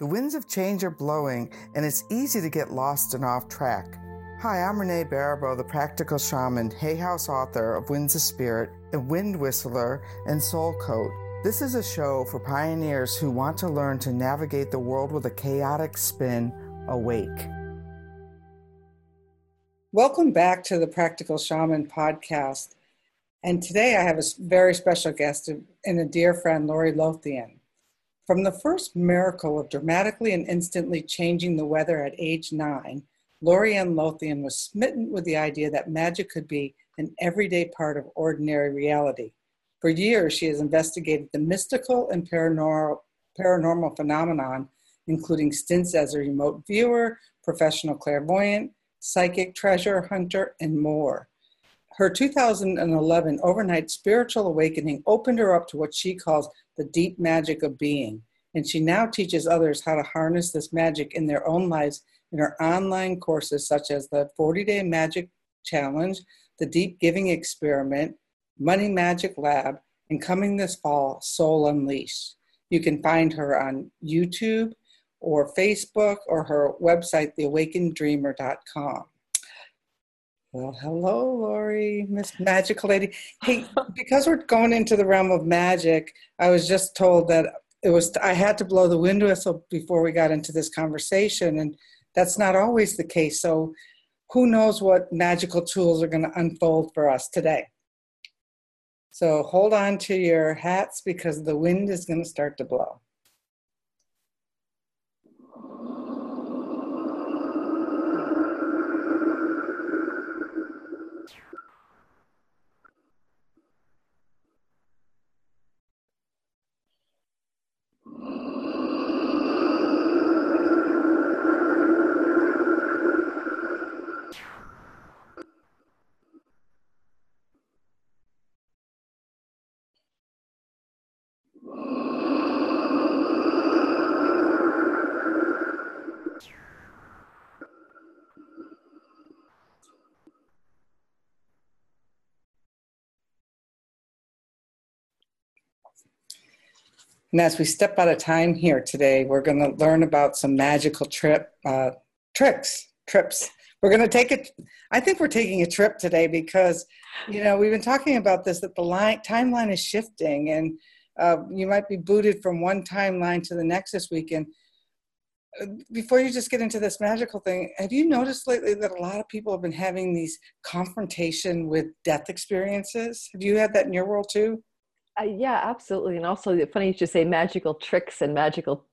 The winds of change are blowing, and it's easy to get lost and off track. Hi, I'm Renee Baribeau, the practical shaman, Hay House author of Winds of Spirit, a wind whistler, and soul coat. This is a show for pioneers who want to learn to navigate the world with a chaotic spin awake. Welcome back to the Practical Shaman podcast. And today I have a very special guest uh, and a dear friend, Lori Lothian. From the first miracle of dramatically and instantly changing the weather at age nine, Lori Ann Lothian was smitten with the idea that magic could be an everyday part of ordinary reality. For years, she has investigated the mystical and paranormal, paranormal phenomenon, including stints as a remote viewer, professional clairvoyant, psychic treasure hunter, and more. Her 2011 overnight spiritual awakening opened her up to what she calls the deep magic of being. And she now teaches others how to harness this magic in their own lives in her online courses, such as the 40 Day Magic Challenge, the Deep Giving Experiment, Money Magic Lab, and coming this fall, Soul Unleashed. You can find her on YouTube or Facebook or her website, theawakeneddreamer.com. Well, hello, Lori, Miss Magical Lady. Hey, because we're going into the realm of magic, I was just told that it was I had to blow the wind whistle before we got into this conversation, and that's not always the case. So, who knows what magical tools are going to unfold for us today? So, hold on to your hats because the wind is going to start to blow. And as we step out of time here today, we're going to learn about some magical trip uh, tricks, trips. We're going to take it. I think we're taking a trip today because, you know, we've been talking about this that the line timeline is shifting, and uh, you might be booted from one timeline to the next this weekend. Uh, before you just get into this magical thing, have you noticed lately that a lot of people have been having these confrontation with death experiences? Have you had that in your world too? Uh, yeah, absolutely. And also, funny you should say magical tricks and magical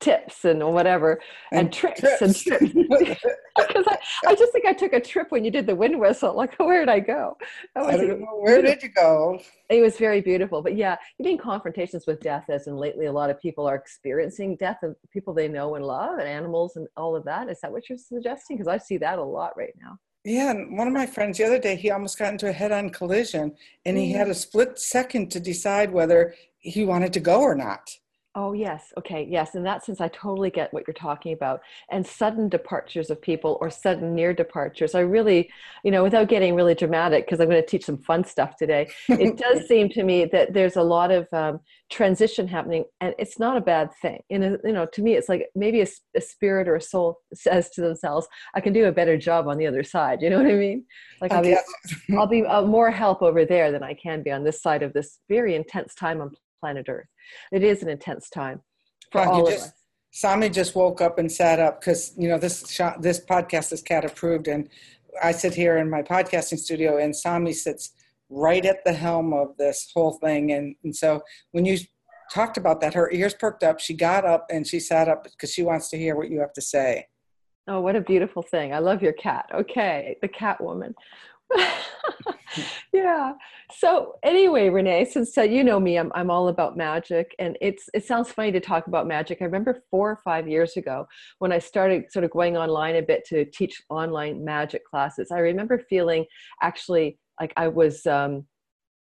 tips and whatever, and, and tricks trips. and trips. Because I, I just think I took a trip when you did the wind whistle. Like, where did I go? I don't know. Where did you go? It was very beautiful. But yeah, you mean confrontations with death, as in lately a lot of people are experiencing death of people they know and love and animals and all of that. Is that what you're suggesting? Because I see that a lot right now. Yeah, and one of my friends the other day, he almost got into a head-on collision, and he had mm. a split second to decide whether he wanted to go or not. Oh, yes. Okay. Yes. In that sense, I totally get what you're talking about. And sudden departures of people or sudden near departures. I really, you know, without getting really dramatic, because I'm going to teach some fun stuff today, it does seem to me that there's a lot of um, transition happening and it's not a bad thing. In a, you know, to me, it's like maybe a, a, spirit or a soul says to themselves, I can do a better job on the other side. You know what I mean? Like I'll be, I'll be uh, more help over there than I can be on this side of this very intense time on planet Earth. It is an intense time for all of just, us. Sami just woke up and sat up because you know this shot, this podcast is cat approved, and I sit here in my podcasting studio, and Sami sits right at the helm of this whole thing, and and so when you talked about that, her ears perked up. She got up and she sat up because she wants to hear what you have to say. Oh, what a beautiful thing! I love your cat. Okay, the cat woman. yeah. So anyway, Renee, since uh, you know me, I'm I'm all about magic, and it's it sounds funny to talk about magic. I remember four or five years ago when I started sort of going online a bit to teach online magic classes. I remember feeling actually like I was um,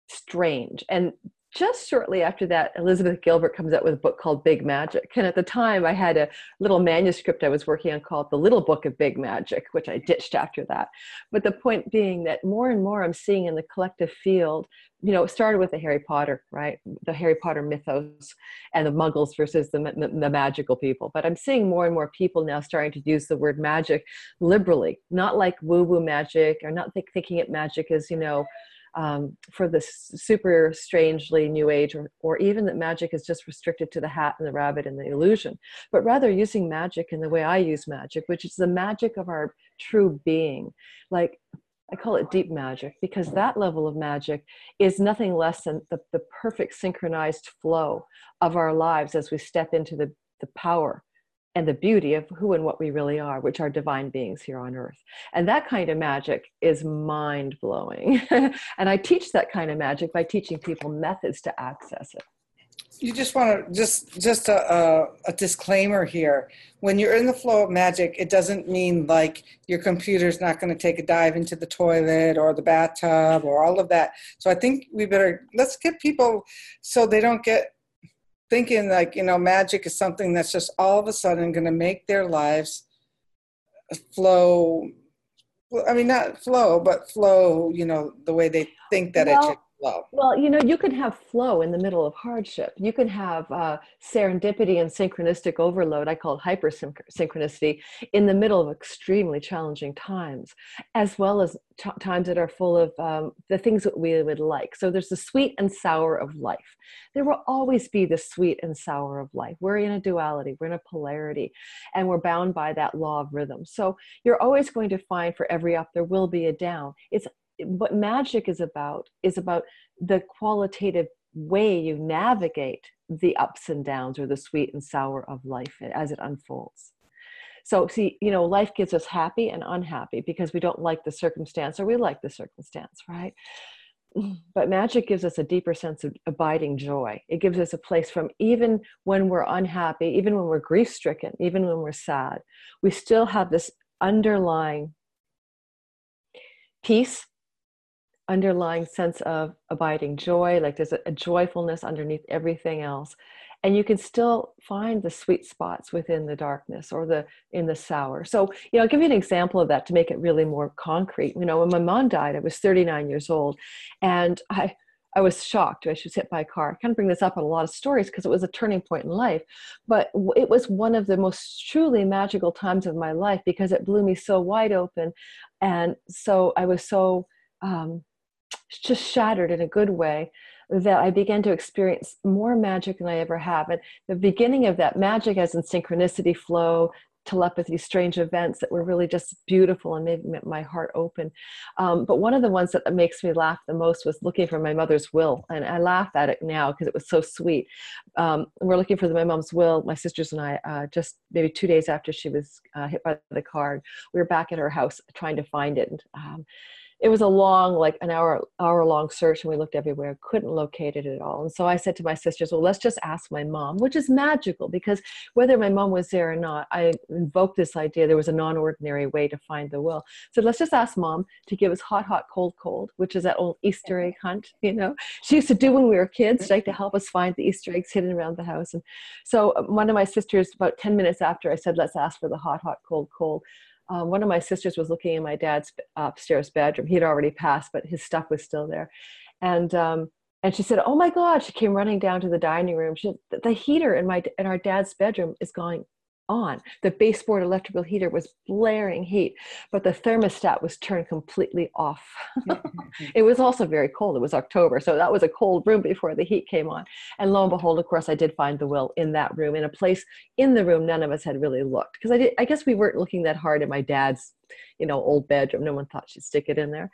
strange, and just shortly after that, Elizabeth Gilbert comes out with a book called Big Magic. And at the time, I had a little manuscript I was working on called The Little Book of Big Magic, which I ditched after that. But the point being that more and more I'm seeing in the collective field, you know, it started with the Harry Potter, right? The Harry Potter mythos and the muggles versus the, the, the magical people. But I'm seeing more and more people now starting to use the word magic liberally, not like woo woo magic or not think, thinking it magic as, you know, um, for the super strangely new age or, or even that magic is just restricted to the hat and the rabbit and the illusion but rather using magic in the way i use magic which is the magic of our true being. Like I call it deep magic because that level of magic is nothing less than the, the perfect synchronized flow of our lives as we step into the, the power and the beauty of who and what we really are, which are divine beings here on earth. And that kind of magic is mind blowing. and I teach that kind of magic by teaching people methods to access it. You just want to just just a, a, a, disclaimer here. When you're in the flow of magic, it doesn't mean like your computer's not going to take a dive into the toilet or the bathtub or all of that. So I think we better let's get people so they don't get thinking like you know magic is something that's just all of a sudden going to make their lives flow i mean not flow but flow you know the way they think that well, it should flow well you know you can have flow in the middle of hardship you can have uh, serendipity and synchronistic overload i call it hyper synchronicity in the middle of extremely challenging times as well as t- times that are full of um, the things that we would like. So there's the sweet and sour of life. There will always be the sweet and sour of life. We're in a duality, we're in a polarity, and we're bound by that law of rhythm. So you're always going to find for every up, there will be a down. It's what magic is about is about the qualitative way you navigate the ups and downs or the sweet and sour of life as it unfolds. So, see, you know, life gives us happy and unhappy because we don't like the circumstance or we like the circumstance, right? But magic gives us a deeper sense of abiding joy. It gives us a place from even when we're unhappy, even when we're grief stricken, even when we're sad, we still have this underlying peace underlying sense of abiding joy like there's a, a, joyfulness underneath everything else and you can still find the sweet spots within the darkness or the in the sour so you know i'll give you an example of that to make it really more concrete you know when my mom died i was 39 years old and i I was shocked. I was hit by a car. I kind of bring this up in a lot of stories because it was a turning point in life. But it was one of the most truly magical times of my life because it blew me so wide open. And so I was so um, just shattered in a good way that I began to experience more magic than I ever have. And the beginning of that magic, as in synchronicity, flow, telepathy, strange events that were really just beautiful and made my heart open. Um, but one of the ones that makes me laugh the most was looking for my mother's will. And I laugh at it now because it was so sweet. Um, we're looking for my mom's will, my sisters and I, uh, just maybe two days after she was uh, hit by the car. We were back at her house trying to find it. And, um, it was a long like an hour hour long search and we looked everywhere couldn't locate it at all. And so i said to my sisters well let's just ask my mom which is magical because whether my mom was there or not i invoked this idea. There was a non-ordinary way to find the will. So let's just ask mom to give us hot hot cold cold which is that old easter egg hunt you know? She used to do when we were kids like to help us find the easter eggs hidden around the house. And so uh, one of my sisters about 10 minutes after i said let's ask for the hot hot cold cold um, one of my sisters was looking in my dad's upstairs bedroom. He'd already passed, but his stuff was still there. And um, and she said, "Oh my God!" She came running down to the dining room. She, the heater in my in our dad's bedroom is going on. The baseboard electrical heater was blaring heat, but the thermostat was turned completely off. it was also very cold. It was October, so that was a cold room before the heat came on. And lo and behold, of course, I did find the will in that room, in a place in the room none of us had really looked. Because I did I guess we weren't looking that hard in my dad's, you know, old bedroom. No one thought she'd stick it in there.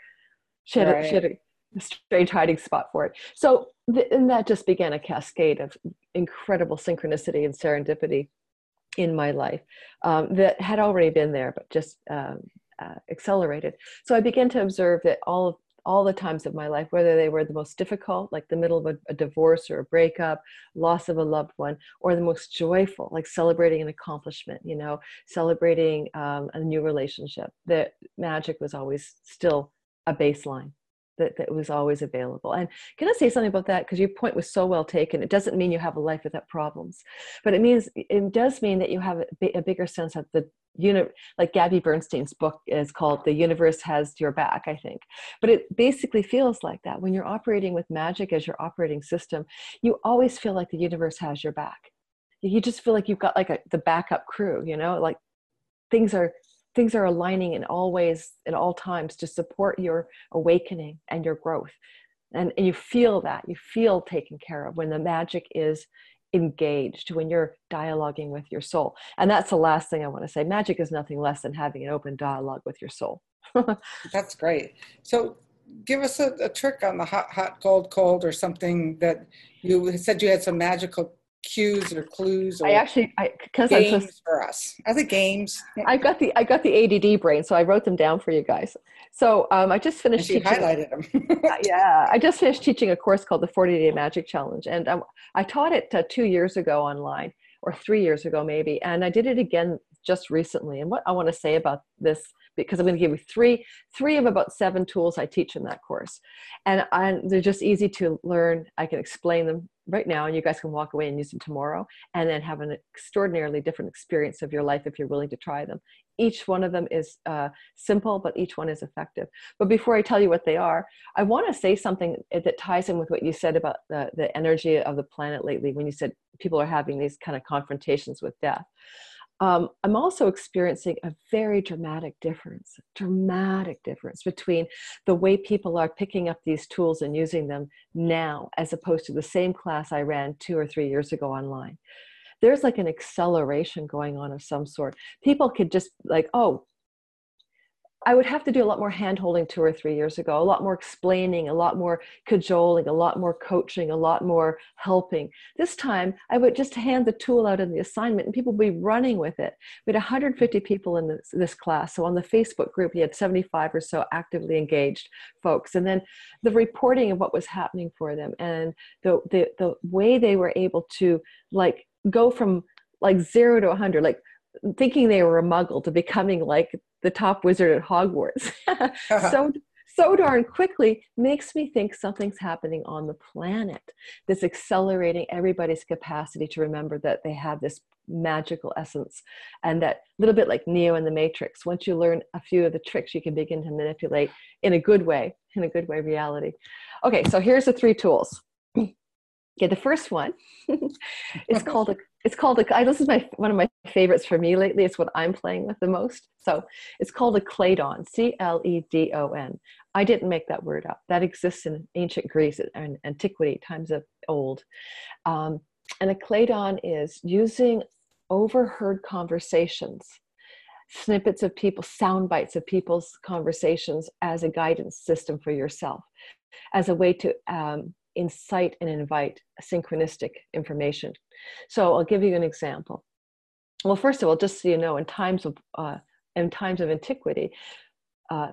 She had, right. a, she had a, a strange hiding spot for it. So and that just began a cascade of incredible synchronicity and serendipity in my life um, that had already been there, but just um, uh, accelerated. So I began to observe that all of all the times of my life, whether they were the most difficult, like the middle of a, a, divorce or a breakup, loss of a loved one, or the most joyful, like celebrating an accomplishment, you know, celebrating um, a new relationship, that magic was always still a baseline that, that was always available. And can I say something about that? Because your point was so well taken. It doesn't mean you have a life without problems, but it means it does mean that you have a, a bigger sense of the unit. Like Gabby Bernstein's book is called "The Universe Has Your Back," I think. But it basically feels like that when you're operating with magic as your operating system. You always feel like the universe has your back. You just feel like you've got like a, the backup crew. You know, like things are things are aligning in all ways at all times to support your awakening and your growth. And, and you feel that you feel taken care of when the magic is engaged when you're dialoguing with your soul. And that's the last thing i want to say. Magic is nothing less than having an open dialogue with your soul. That's great. So give us a, a, trick on the hot hot cold cold or something that you said you had some magical cues or clues or I actually I because games just, for us. Are the games? I've got the I got the ADD brain, so I wrote them down for you guys. So um, I just finished. And she teaching, highlighted them. yeah, I just finished teaching a course called the 40 Day Magic Challenge, and um, I taught it uh, two years ago online, or three years ago maybe, and I did it again just recently. And what I want to say about this because I'm going to give you three three of about seven tools I teach in that course, and I, they're just easy to learn. I can explain them right now and you guys can walk away and use them tomorrow and then have an extraordinarily different experience of your life if you're willing to try them. Each one of them is uh, simple but each one is effective. But before i tell you what they are i want to say something that ties in with what you said about the, the energy of the planet lately when you said people are having these kind of confrontations with death um, I'm also experiencing a very dramatic difference, dramatic difference between the way people are picking up these tools and using them now, as opposed to the same class I ran two or three years ago online. There's like an acceleration going on of some sort. People could just like, oh, I would have to do a lot more hand holding two or three years ago, a lot more explaining, a lot more cajoling, a lot more coaching, a lot more helping. This time, I would just hand the tool out in the assignment and people would be running with it. We had 150 people in this, this class. So on the Facebook group, we had 75 or so actively engaged folks. And then the reporting of what was happening for them and the, the, the way they were able to like go from like zero to 100, like thinking they were a muggle to becoming like the top wizard at Hogwarts. so so darn quickly makes me think something's happening on the planet that's accelerating everybody's capacity to remember that they have this magical essence and that little bit like neo in the matrix once you learn a few of the tricks you can begin to manipulate in a good way in a good way reality okay so here's the three tools okay the first one is called a it's called a this is my one of my favorites for me lately. It's what i'm playing with the most. So it's called a cledon c-l-e-d-o-n i didn't make that word up. That exists in ancient greece and antiquity times of old. Um, and a cledon is using overheard conversations snippets of people sound bites of people's conversations as a guidance system for yourself as a way to um, incite and invite synchronistic information. So I'll give you an example. Well, first of all, just so you know, in times of uh, in times of antiquity, uh,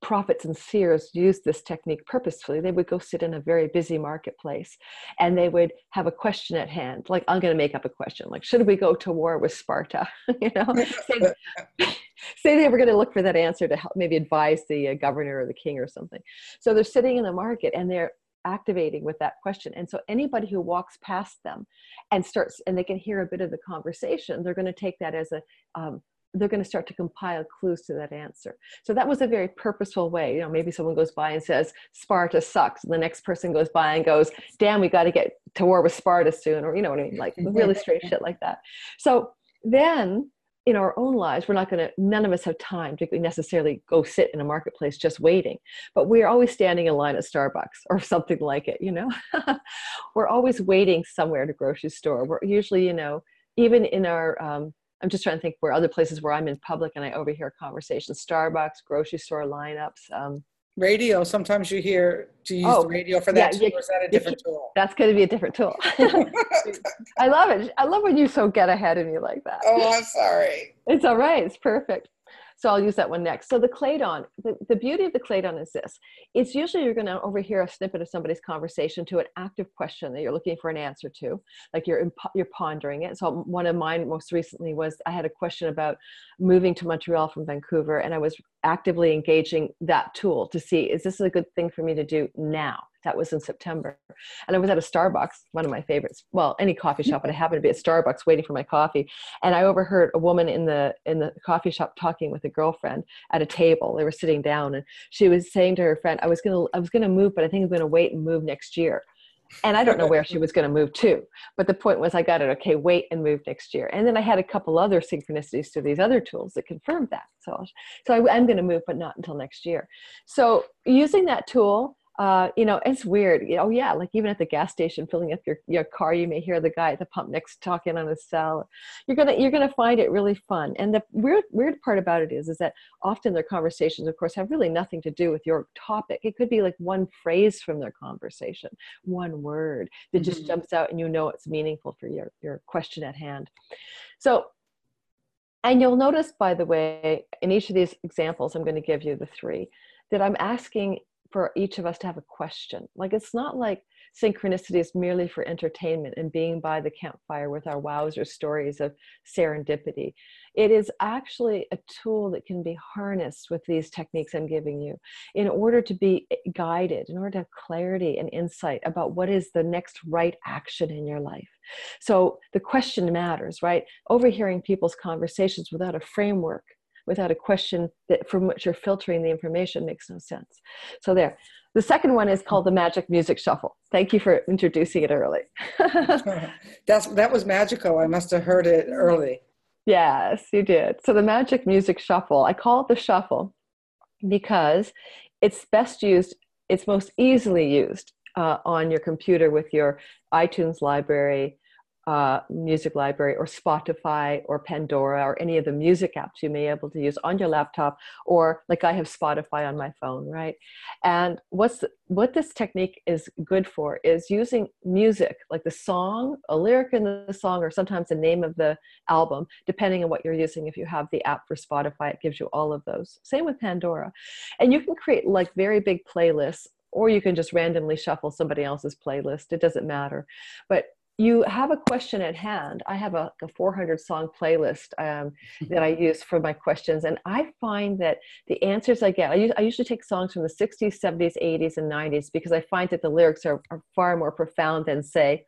prophets and seers used this technique purposefully. They would go sit in a very busy marketplace and they would have a question at hand. Like, I'm going to make up a question, like, should we go to war with Sparta? you know, say, say, they were going to look for that answer to help maybe advise the uh, governor or the king or something. So they're sitting in the market and they're activating with that question. And so anybody who walks past them and starts and they can hear a bit of the conversation they're going to take that as a um, they're going to start to compile clues to that answer. So that was a very purposeful way. You know maybe someone goes by and says sparta sucks. And the next person goes by and goes damn we got to get to war with sparta soon or you know what i mean? Like really straight shit like that. So then in our own lives, we're not going to, none of us have time to necessarily go sit in a marketplace just waiting, but we're always standing in line at Starbucks or something like it, you know? we're always waiting somewhere at a grocery store. We're usually, you know, even in our, um, I'm just trying to think where other places where I'm in public and I overhear conversations, Starbucks, grocery store lineups, um, radio sometimes you hear to use oh, the radio for that yeah, too, or is that a different tool? that's going to be a different tool. I love it. I love when you so get ahead of me like that. Oh i'm sorry. It's all right. It's perfect so I'll use that one next. So the cledon, the, the beauty of the cledon is this. It's usually you're going to overhear a snippet of somebody's conversation to an active question that you're looking for an answer to, like you're, you're pondering it. So one of mine most recently was I had a question about moving to Montreal from Vancouver and I was actively engaging that tool to see is this a good thing for me to do now that was in september and i was at a starbucks one of my favorites well any coffee shop but i happened to be at starbucks waiting for my coffee and i overheard a woman in the in the coffee shop talking with a girlfriend at a table they were sitting down and she was saying to her friend i was gonna i was gonna move but i think i'm gonna wait and move next year and I don't know where she was going to move to. But the point was, I got it. Okay, wait and move next year. And then I had a couple other synchronicities through these other tools that confirmed that. So, so I, I'm going to move, but not until next year. So using that tool uh, you know, it's weird. Oh yeah, like even at the gas station filling up your, your car, you may hear the guy at the pump next talking on his cell. You're gonna you're gonna find it really fun. And the weird weird part about it is is that often their conversations, of course, have really nothing to do with your topic. It could be like one phrase from their conversation, one word that mm-hmm. just jumps out, and you know it's meaningful for your your question at hand. So and you'll notice, by the way, in each of these examples, I'm going to give you the three, that I'm asking for each of us to have a question. Like it's not like synchronicity is merely for entertainment and being by the campfire with our wows or stories of serendipity. It is actually a tool that can be harnessed with these techniques I'm giving you in order to be guided, in order to have clarity and insight about what is the next right action in your life. So the question matters, right? Overhearing people's conversations without a framework without a question that from which you're filtering the information makes no sense. So there. The second one is called the Magic Music Shuffle. Thank you for introducing it early. That's that was magical. I must have heard it early. Yes, you did. So the Magic Music Shuffle, I call it the shuffle because it's best used, it's most easily used uh, on your computer with your iTunes library, uh, music library or Spotify or Pandora or any of the music apps you may be able to use on your laptop or like I have Spotify on my phone, right? And what's what this technique is good for is using music like the song, a lyric in the song, or sometimes the name of the album, depending on what you're using. If you have the app for Spotify, it gives you all of those. Same with Pandora, and you can create like very big playlists or you can just randomly shuffle somebody else's playlist. It doesn't matter. But you have a question at hand. I have a, a 400 song playlist um, that I use for my questions, and I find that the answers I get, I, use, I, usually take songs from the 60s, 70s, 80s, and 90s because I find that the lyrics are, are far more profound than, say,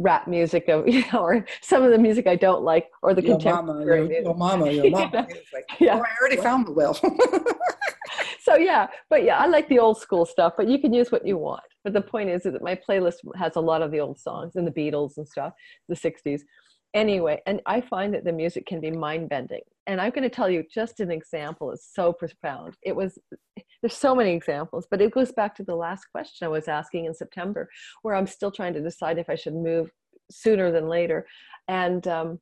rap music of you know or some of the music I don't like or the your contemporary mama, your, your mama, your mama. like, yeah. Oh, I already found the will. so yeah, but yeah, I like the old school stuff, but you can use what you want. But the point is, is that my playlist has a lot of the old songs and the Beatles and stuff, the 60s. Anyway, and I find that the music can be mind bending. And I'm going to tell you just an example is so profound. It was, there's so many examples, but it goes back to the last question I was asking in September, where I'm still trying to decide if I should move sooner than later. And um,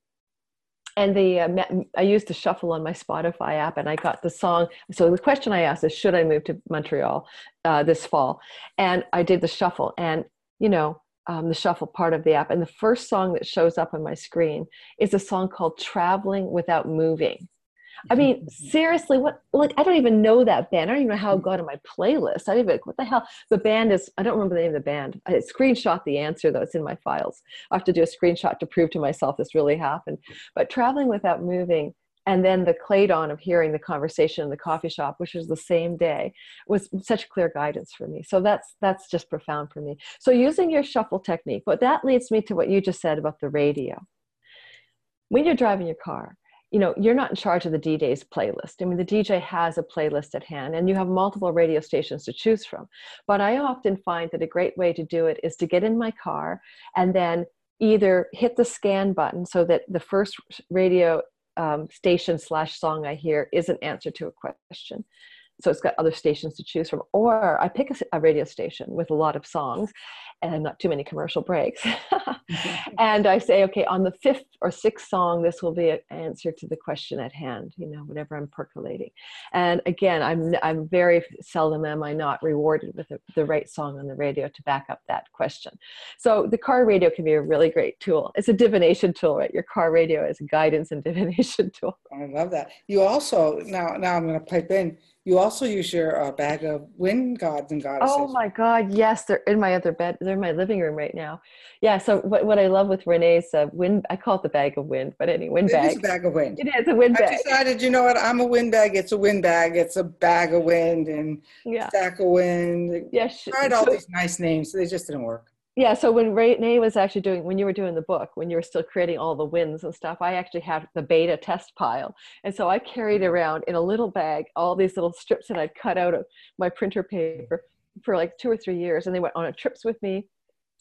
and the uh, I used the shuffle on my Spotify app, and I got the song. So the question I asked is, should I move to Montreal uh, this fall? And I did the shuffle, and you know, um, the shuffle part of the app, and the first song that shows up on my screen is a song called "Traveling Without Moving." I mean, mm-hmm. seriously, what? Like, I don't even know that band. I don't even know how it got on my playlist. I don't even what the hell. The band is. I don't remember the name of the band. I screenshot the answer though. It's in my files. I have to do a screenshot to prove to myself this really happened. But traveling without moving, and then the cledon of hearing the conversation in the coffee shop, which was the same day, was such clear guidance for me. So that's that's just profound for me. So using your shuffle technique, but that leads me to what you just said about the radio. When you're driving your car you know you're not in charge of the dj's playlist. I mean the dj has a playlist at hand and you have multiple radio stations to choose from. But i often find that a great way to do it is to get in my car and then either hit the scan button so that the first radio um, station slash song i hear is an answer to a question. So it's got other stations to choose from. Or i pick a, a radio station with a lot of songs and not too many commercial breaks. Mm-hmm. and I say, okay, on the fifth or sixth song, this will be an answer to the question at hand, you know, whatever I'm percolating. And again, I'm, I'm very seldom am I not rewarded with the, the right song on the radio to back up that question. So the car radio can be a really great tool. It's a divination tool, right? Your car radio is a guidance and divination tool. I love that. You also now now I'm going to pipe in. You also use your uh, bag of wind gods and goddesses. Oh my God! Yes, they're in my other bed. They're in my living room right now. Yeah. So what, what I love with Renee's uh, wind, I call it the bag of wind, but anyway, wind it bag. It is a bag of wind. It is a wind I bag. I decided, you know what? I'm a wind bag. It's a wind bag. It's a bag of wind and yeah. stack of wind. Yeah. Tried all so, these nice names. They just didn't work yeah so when renee was actually doing when you were doing the book when you were still creating all the wins and stuff i actually had the beta test pile. And so i carried mm-hmm. around in a little bag all these little strips that i'd cut out of my printer paper for like two or three years and they went on trips with me.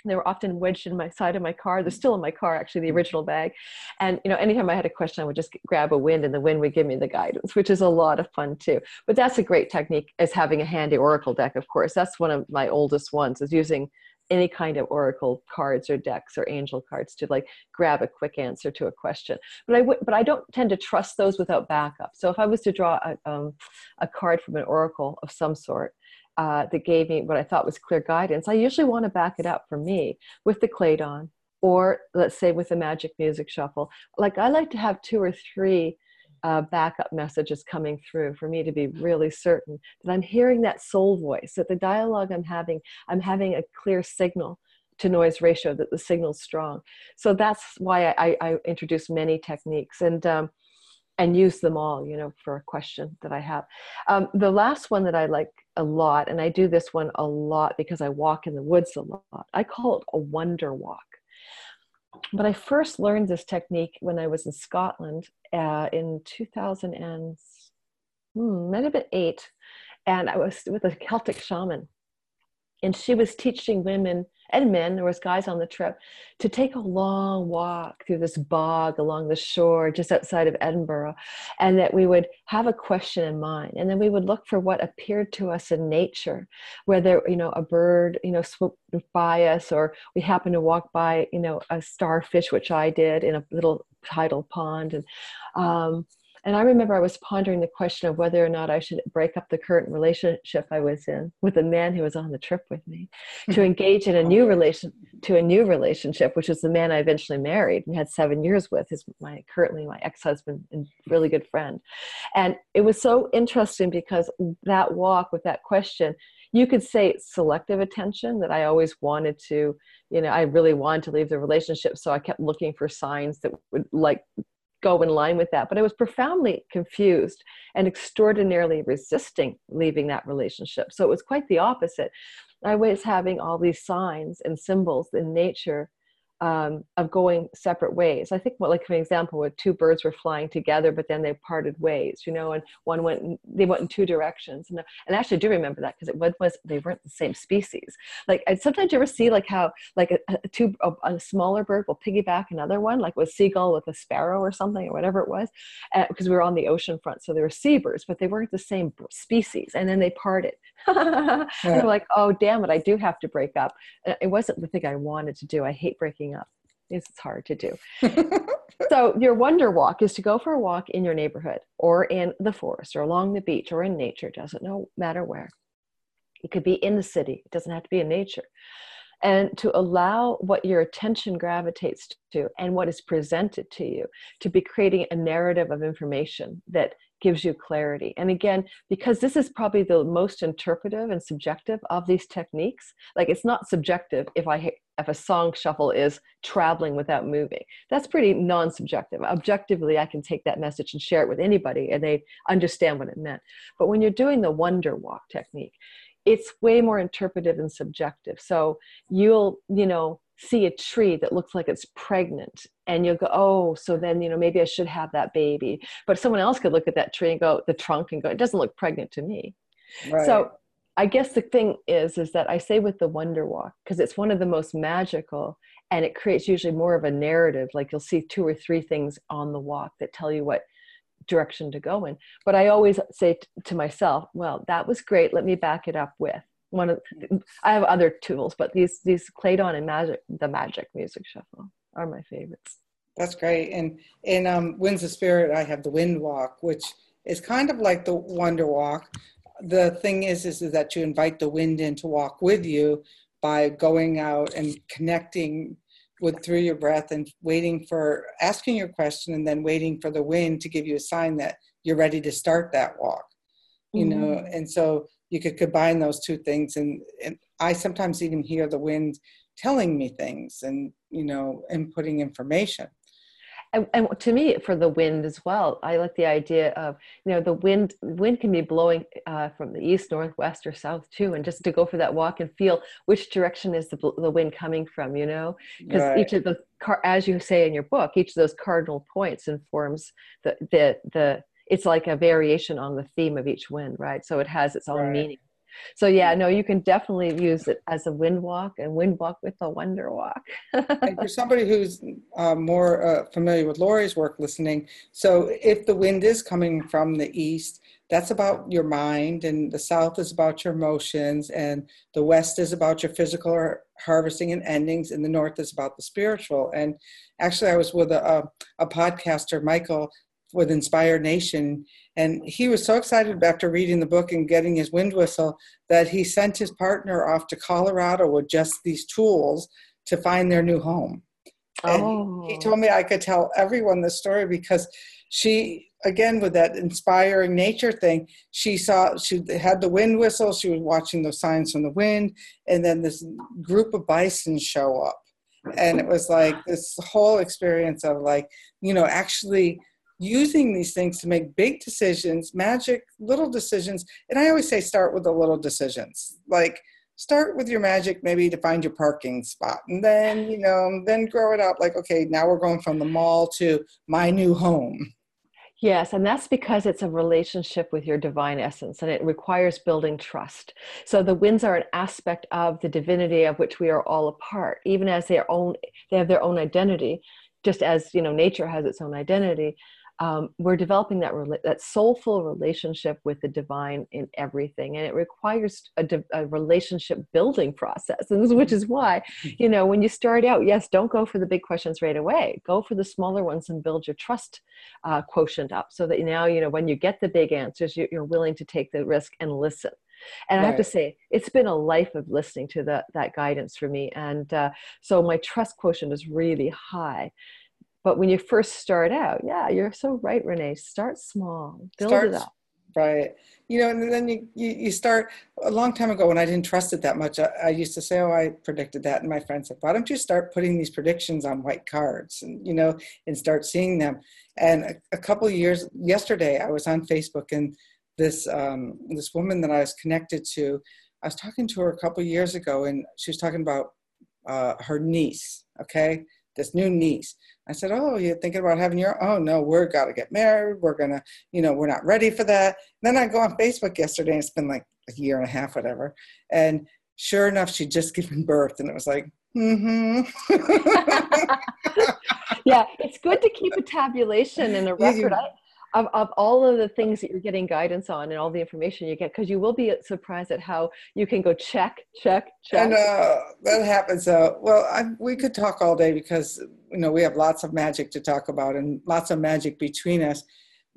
They were often wedged in my side of my car. They're still in my car actually the original bag. And you know anytime i had a question i would just grab a wind and the wind would give me the guidance which is a lot of fun too. But that's a great technique as having a handy oracle deck of course. That's one of my oldest ones is using any kind of oracle cards or decks or angel cards to like grab a quick answer to a question. But i would but i don't tend to trust those without backup. So if i was to draw a, um, a card from an oracle of some sort uh, that gave me what i thought was clear guidance i usually want to back it up for me with the cledon or let's say with the magic music shuffle. Like i like to have two or three uh, backup messages coming through for me to be really certain that I'm hearing that soul voice, that the dialogue I'm having, I'm having a clear signal to noise ratio, that the signal's strong. So that's why I, I introduce many techniques and um, and use them all, you know, for a question that I have. Um, the last one that I like a lot, and I do this one a lot because I walk in the woods a lot. I call it a wonder walk but I first learned this technique when I was in Scotland uh, in 2000 and hmm, eight, and I was with a Celtic shaman, and she was teaching women and men, there was guys on the trip, to take a long walk through this bog along the shore just outside of Edinburgh, and that we would have a question in mind, and then we would look for what appeared to us in nature, whether you know a bird you know swooped by us, or we happened to walk by you know a starfish, which I did in a little tidal pond, and um, and I remember I was pondering the question of whether or not I should break up the current relationship I was in with the man who was on the trip with me, hmm. to engage in a oh. new relation to a new relationship, which was the man I eventually married and had seven years with, is my currently my ex-husband and really good friend. And it was so interesting because that walk with that question, you could say selective attention that I always wanted to, you know, I really wanted to leave the relationship. So I kept looking for signs that would like go in line with that. But I was profoundly confused and extraordinarily resisting leaving that relationship. So it was quite the opposite. I was having all these signs and symbols in nature um, of going separate ways. I think, like for example, where two birds were flying together, but then they parted ways, you know, and one went, they went in two directions. And, and actually, do remember that because it was, they weren't the same species. Like I, sometimes you ever see like how like a, a two a, a, smaller bird will piggyback another one, like with seagull with a sparrow or something or whatever it was, because uh, we were on the ocean front, so they were seabirds, but they weren't the same species, and then they parted. yeah. And like, oh damn it, I do have to break up. Uh, it wasn't the thing I wanted to do. I hate breaking up. It's hard to do. so your wonder walk is to go for a walk in your neighborhood or in the forest or along the beach or in nature, doesn't no matter where. It could be in the city, it doesn't have to be in nature. And to allow what your attention gravitates to and what is presented to you to be creating a narrative of information that gives you clarity. And again, because this is probably the most interpretive and subjective of these techniques, like it's not subjective if I if a song shuffle is traveling without moving. That's pretty non-subjective. Objectively, I can take that message and share it with anybody and they understand what it meant. But when you're doing the wonder walk technique, it's way more interpretive and subjective. So you'll, you know, see a tree that looks like it's pregnant and you'll go oh so then you know maybe i should have that baby but someone else could look at that tree and go the trunk and go it doesn't look pregnant to me right. so i guess the thing is is that i say with the wonder walk because it's one of the most magical and it creates usually more of a narrative like you'll see two or three things on the walk that tell you what direction to go in but i always say t- to myself well that was great let me back it up with one of I have other tools, but these these Cledon and Magic the Magic Music Shuffle are my favorites. That's great. And in um, Winds of Spirit, I have the Wind Walk, which is kind of like the Wonder Walk. The thing is, is, is that you invite the wind in to walk with you by going out and connecting with through your breath and waiting for asking your question and then waiting for the wind to give you a sign that you're ready to start that walk you mm-hmm. know and so you could combine those two things and, and i sometimes even hear the wind telling me things and you know inputting information and, and, to me for the wind as well i like the idea of you know the wind wind can be blowing uh, from the east northwest or south too and just to go for that walk and feel which direction is the, the wind coming from you know because right. each of the as you say in your book each of those cardinal points informs the the the it's like a variation on the theme of each wind right so it has its own right. meaning so yeah, no, you can definitely use it as a wind walk and wind walk with a wonder walk. and for somebody who's uh, more uh, familiar with Lori's work listening, so if the wind is coming from the east, that's about your mind, and the south is about your emotions, and the west is about your physical harvesting and endings, and the north is about the spiritual. And actually, I was with a, a, a podcaster, Michael, with Inspire Nation. And he was so excited after reading the book and getting his wind whistle that he sent his partner off to Colorado with just these tools to find their new home. And oh. he told me I could tell everyone the story because she, again, with that inspiring nature thing, she saw, she had the wind whistle, she was watching the signs from the wind, and then this group of bison show up. And it was like this whole experience of like, you know, actually using these things to make big decisions, magic, little decisions. And I always say start with the little decisions. Like start with your magic maybe to find your parking spot and then, you know, then grow it up like okay, now we're going from the mall to my new home. Yes, and that's because it's a relationship with your divine essence and it requires building trust. So the winds are an aspect of the divinity of which we are all a part, even as their own they have their own identity, just as you know nature has its own identity um, we're developing that that soulful relationship with the divine in everything, and it requires a, a relationship building process. And which is why, mm-hmm. you know, when you start out, yes, don't go for the big questions right away. Go for the smaller ones and build your trust uh, quotient up, so that now you know when you get the big answers, you're willing to take the risk and listen. And right. I have to say, it's been a life of listening to that that guidance for me, and uh, so my trust quotient is really high. But when you first start out, yeah, you're so right, Renee. Start small, build start, it up. Right. You know, and then you, you, you, start a long time ago when I didn't trust it that much. I, I, used to say, Oh, I predicted that. And my friend said, Why don't you start putting these predictions on white cards and, you know, and start seeing them? And a, a couple of years, yesterday, I was on Facebook and this, um, this woman that I was connected to, I was talking to her a couple of years ago and she was talking about uh, her niece. Okay this new niece. I said, "Oh, you're thinking about having your? Oh no, we're got to get married. We're gonna, you know, we're not ready for that." And then I go on Facebook yesterday, and it's been like a year and a half, whatever. And sure enough, she'd just given birth, and it was like, mm-hmm. yeah, it's good to keep a tabulation and a record. I, of, of all of the things that you're getting guidance on and all the information you get because you will be surprised at how you can go check check check. and uh, that happens uh, well I, we could talk all day because you know we have lots of magic to talk about and lots of magic between us.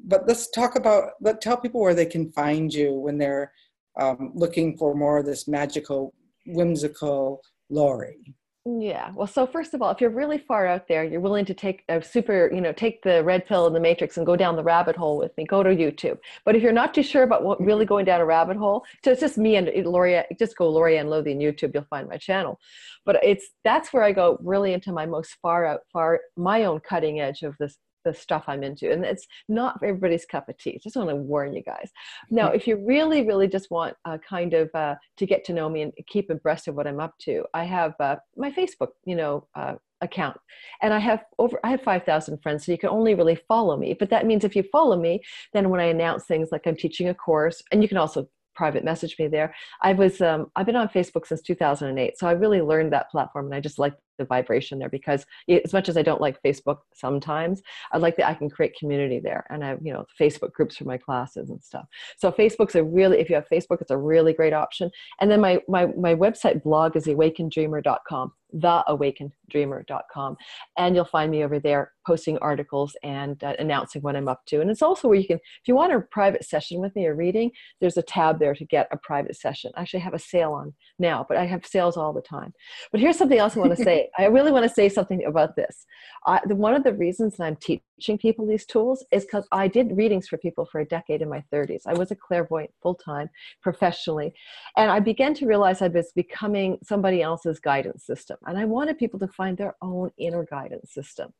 But let's talk about let tell people where they can find you when they're um, looking for more of this magical whimsical Lori yeah. Well, so first of all, if you're really far out there, you're willing to take a super, you know, take the red pill in the matrix and go down the rabbit hole with me, go to YouTube. But if you're not too sure about what really going down a rabbit hole, so it's just me and eh, Lori, just go Lori Ann Lothian YouTube, you'll find my channel. But it's that's where I go really into my most far out, far my own cutting edge of this the stuff I'm into. And it's not everybody's cup of tea. Just want to warn you guys. Now, if you really, really just want uh, kind of uh, to get to know me and keep abreast of what I'm up to, I have uh, my Facebook, you know, uh, account and i have over i have 5000 friends so you can only really follow me but that means if you follow me then when i announce things like i'm teaching a course and you can also private message me there. I was um, I've been on Facebook since 2008, so I really learned that platform, and I just like the vibration there because as much as I don't like Facebook sometimes, I like that I can create community there, and I have you know Facebook groups for my classes and stuff. So Facebook's a really if you have Facebook, it's a really great option. And then my my my website blog is awakeneddreamer.com theawakeneddreamer.com. And you'll find me over there posting articles and uh, announcing what I'm up to. And it's also where you can, if you want a private session with me or reading, there's a tab there to get a private session. I actually have a sale on now, but I have sales all the time. But here's something else I want to say. I really want to say something about this. I, the, one of the reasons that I'm teaching people these tools is because I did readings for people for a decade in my 30s. I was a clairvoyant full time, professionally, and I began to realize I was becoming somebody else's guidance system, and I wanted people to find their own inner guidance system.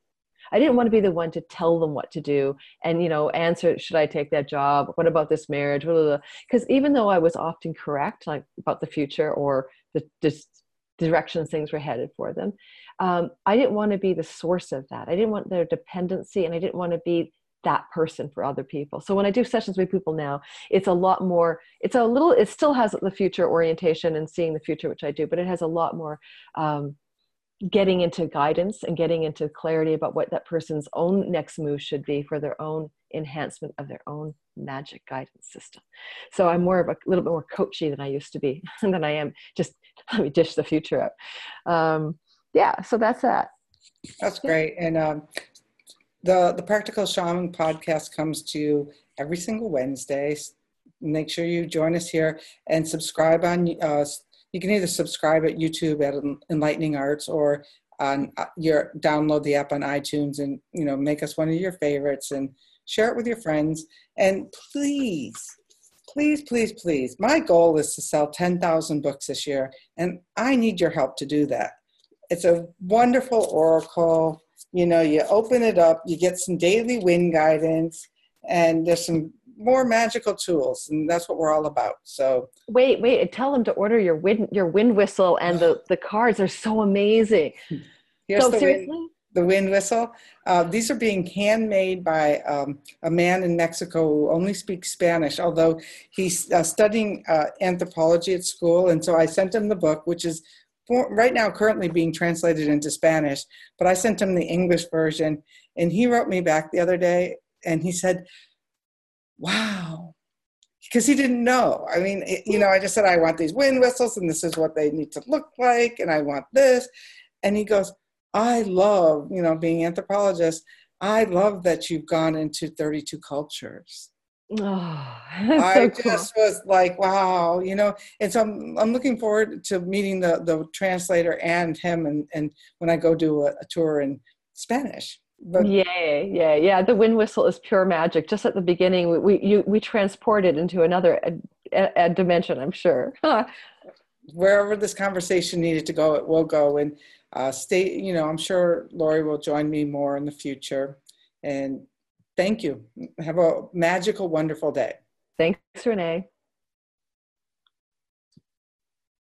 I didn't want to be the one to tell them what to do and you know answer should I take that job? What about this marriage? Because even though I was often correct like about the future or the just directions things were headed for them, um, I didn't want to be the source of that. I didn't want their dependency, and I didn't want to be that person for other people. So when I do sessions with people now, it's a lot more, it's a little, it still has the future orientation and seeing the future, which I do, but it has a lot more um, getting into guidance and getting into clarity about what that person's own next move should be for their own enhancement of their own magic guidance system. So I'm more of a little bit more coachy than I used to be, than I am just let me dish the future up. Um, yeah, so that's that. That's great. And um, the the Practical Shaman podcast comes to you every single Wednesday. Make sure you join us here and subscribe on uh, you can either subscribe at YouTube at Enlightening Arts or on uh, your download the app on iTunes and you know make us one of your favorites and share it with your friends. And please, please, please, please, my goal is to sell 10,000 books this year, and I need your help to do that. It's a wonderful oracle. You know, you open it up, you get some daily wind guidance, and there's some more magical tools, and that's what we're all about. So wait, wait, tell them to order your wind your wind whistle and the the cards are so amazing. Here's so seriously. Wind, the wind whistle. Uh, these are being handmade by um, a man in Mexico who only speaks Spanish, although he's uh, studying uh, anthropology at school. And so I sent him the book, which is for, right now currently being translated into Spanish. But I sent him the English version, and he wrote me back the other day, and he said, wow because he didn't know i mean it, you know i just said i want these wind whistles and this is what they need to look like and i want this and he goes i love you know being anthropologist i love that you've gone into 32 cultures Oh, I so cool. just was like, wow, you know, and so I'm, I'm looking forward to meeting the, the translator and him and, and when I go do a, a tour in Spanish. But yeah, yeah, yeah. The wind whistle is pure magic. Just at the beginning, we we, you, we transported into another a, a dimension. I'm sure. Wherever this conversation needed to go, it will go. And uh, stay. You know, I'm sure Lori will join me more in the future. And thank you. Have a magical, wonderful day. Thanks, Renee.